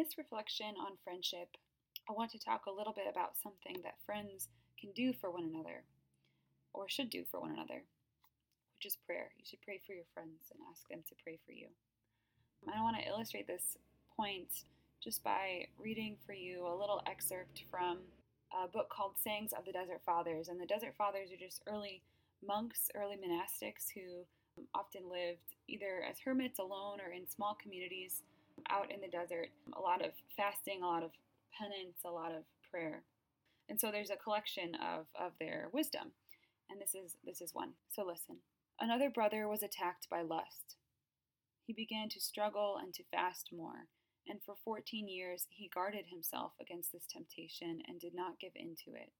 this reflection on friendship, I want to talk a little bit about something that friends can do for one another, or should do for one another, which is prayer. You should pray for your friends and ask them to pray for you. I want to illustrate this point just by reading for you a little excerpt from a book called Sayings of the Desert Fathers. And the Desert Fathers are just early monks, early monastics who often lived either as hermits alone or in small communities out in the desert. A lot of fasting, a lot of penance, a lot of prayer. And so there's a collection of, of their wisdom. And this is this is one. So listen. Another brother was attacked by lust. He began to struggle and to fast more, and for fourteen years he guarded himself against this temptation and did not give in to it.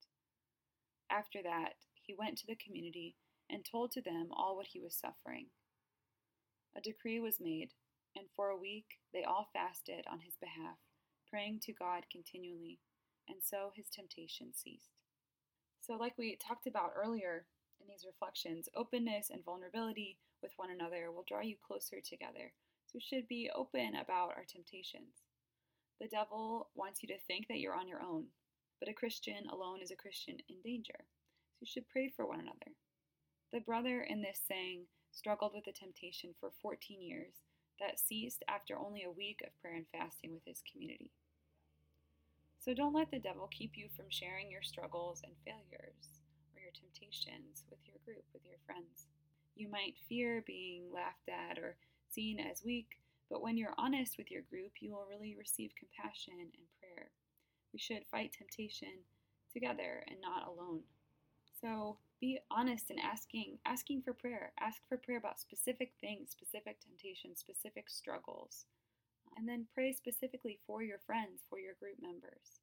After that, he went to the community and told to them all what he was suffering. A decree was made, and for a week they all fasted on his behalf, praying to God continually, and so his temptation ceased. So, like we talked about earlier in these reflections, openness and vulnerability with one another will draw you closer together. So, we should be open about our temptations. The devil wants you to think that you're on your own, but a Christian alone is a Christian in danger. So, you should pray for one another. The brother in this saying struggled with the temptation for 14 years that ceased after only a week of prayer and fasting with his community. So don't let the devil keep you from sharing your struggles and failures or your temptations with your group, with your friends. You might fear being laughed at or seen as weak, but when you're honest with your group, you will really receive compassion and prayer. We should fight temptation together and not alone. So be honest in asking asking for prayer. Ask for prayer about specific things, specific temptations, specific struggles. And then pray specifically for your friends, for your group members.